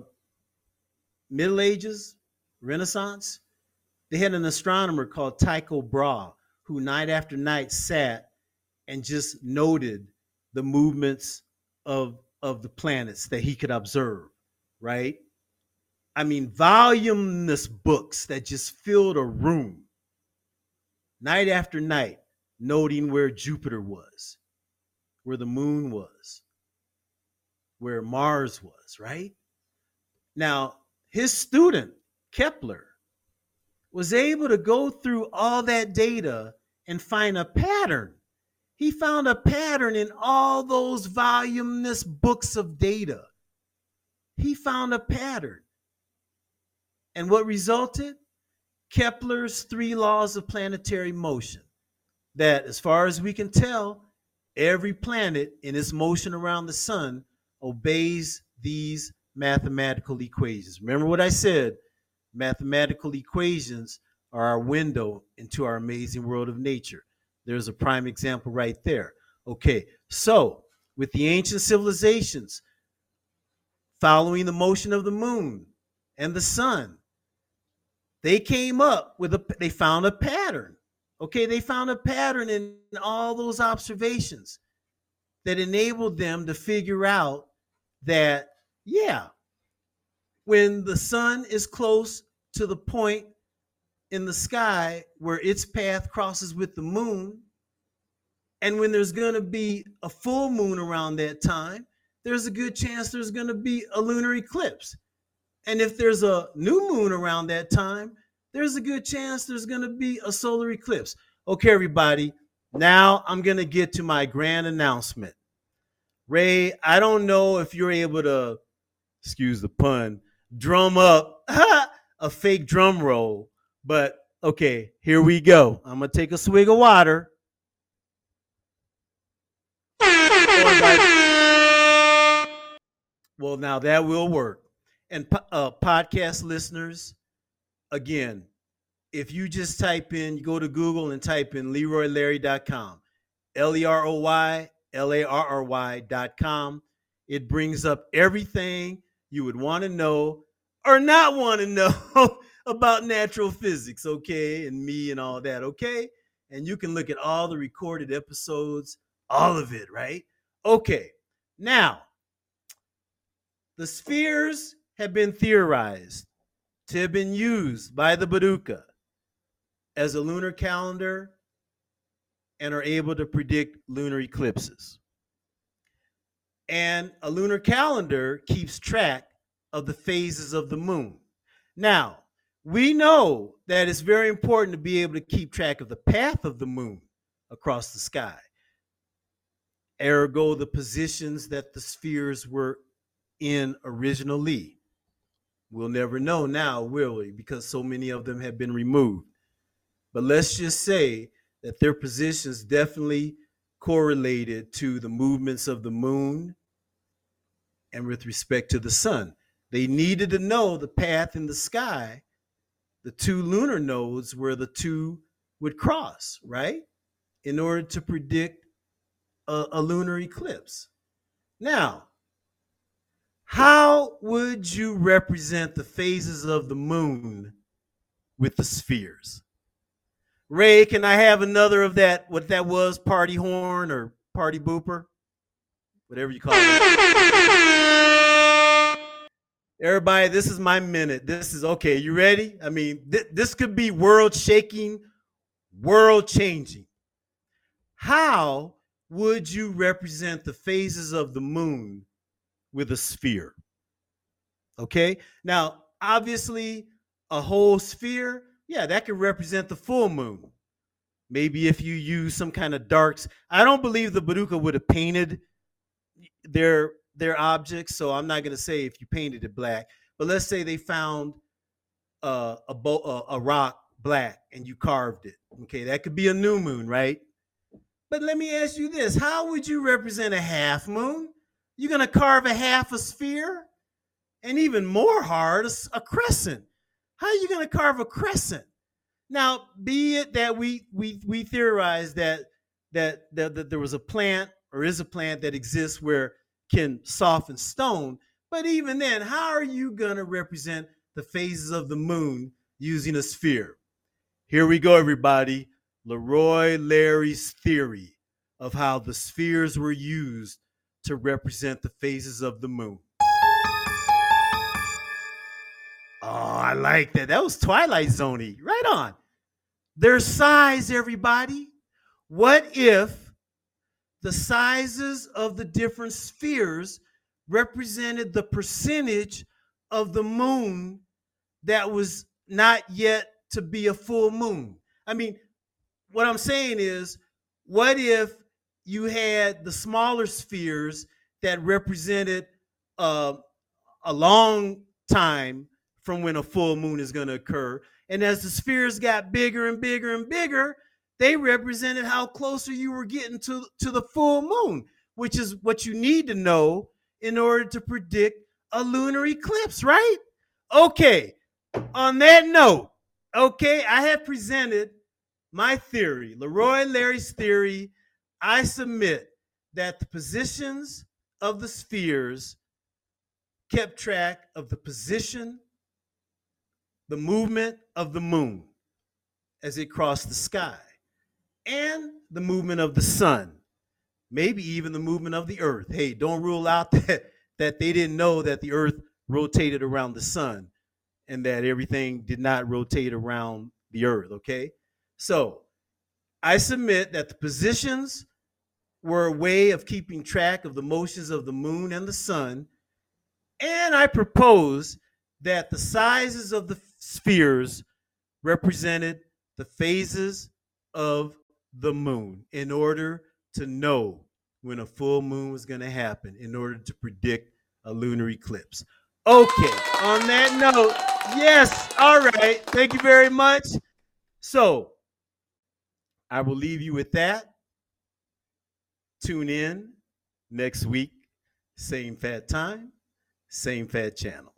Middle Ages, Renaissance, they had an astronomer called Tycho Brahe who night after night sat and just noted the movements of of the planets that he could observe, right? I mean, voluminous books that just filled a room night after night, noting where Jupiter was, where the moon was, where Mars was, right? Now, his student, Kepler, was able to go through all that data and find a pattern. He found a pattern in all those voluminous books of data. He found a pattern. And what resulted? Kepler's three laws of planetary motion. That, as far as we can tell, every planet in its motion around the sun obeys these mathematical equations. Remember what I said? Mathematical equations are our window into our amazing world of nature. There's a prime example right there. Okay, so with the ancient civilizations following the motion of the moon and the sun, they came up with a they found a pattern okay they found a pattern in all those observations that enabled them to figure out that yeah when the sun is close to the point in the sky where its path crosses with the moon, and when there's going to be a full moon around that time, there's a good chance there's going to be a lunar eclipse. And if there's a new moon around that time, there's a good chance there's going to be a solar eclipse. Okay, everybody, now I'm going to get to my grand announcement. Ray, I don't know if you're able to, excuse the pun, drum up [laughs] a fake drum roll, but okay, here we go. I'm going to take a swig of water. Well, now that will work. And uh, podcast listeners, again, if you just type in, you go to Google and type in LeroyLarry.com, L E R O Y L A R R Y.com, it brings up everything you would want to know or not want to [laughs] know about natural physics, okay, and me and all that, okay? And you can look at all the recorded episodes, all of it, right? Okay, now the spheres have been theorized to have been used by the Boruca as a lunar calendar and are able to predict lunar eclipses. And a lunar calendar keeps track of the phases of the moon. Now, we know that it's very important to be able to keep track of the path of the moon across the sky. Ergo, the positions that the spheres were in originally. We'll never know now, will we? Because so many of them have been removed. But let's just say that their positions definitely correlated to the movements of the moon and with respect to the sun. They needed to know the path in the sky, the two lunar nodes where the two would cross, right? In order to predict a, a lunar eclipse. Now, how would you represent the phases of the moon with the spheres? Ray, can I have another of that? What that was, party horn or party booper? Whatever you call it. Everybody, this is my minute. This is okay. You ready? I mean, th- this could be world shaking, world changing. How would you represent the phases of the moon with a sphere. Okay. Now, obviously, a whole sphere, yeah, that could represent the full moon. Maybe if you use some kind of darks. I don't believe the Boruca would have painted their their objects, so I'm not going to say if you painted it black. But let's say they found uh, a, bo- a a rock black and you carved it. Okay, that could be a new moon, right? But let me ask you this: How would you represent a half moon? You're going to carve a half a sphere? And even more hard, a, crescent. How are you going to carve a crescent? Now, be it that we we we theorize that, that that that there was a plant or is a plant that exists where can soften stone, but even then, how are you going to represent the phases of the moon using a sphere? Here we go, everybody. Leroy Larry's theory of how the spheres were used to represent the phases of the moon. Oh, I like that. That was Twilight Zoney. Right on. Their size, everybody. What if the sizes of the different spheres represented the percentage of the moon that was not yet to be a full moon? I mean, what I'm saying is, what if you had the smaller spheres that represented uh, a long time from when a full moon is going to occur. And as the spheres got bigger and bigger and bigger, they represented how closer you were getting to, to the full moon, which is what you need to know in order to predict a lunar eclipse, right? Okay, on that note, okay, I have presented my theory, Leroy Larry's theory I submit that the positions of the spheres kept track of the position, the movement of the moon as it crossed the sky, and the movement of the sun, maybe even the movement of the earth. Hey, don't rule out [laughs] that, that they didn't know that the earth rotated around the sun and that everything did not rotate around the earth, okay? So I submit that the positions were a way of keeping track of the motions of the moon and the sun. And I propose that the sizes of the spheres represented the phases of the moon in order to know when a full moon was going to happen, in order to predict a lunar eclipse. Okay, on that note, yes, all right, thank you very much. So I will leave you with that. Tune in next week, same fat time, same fat channel.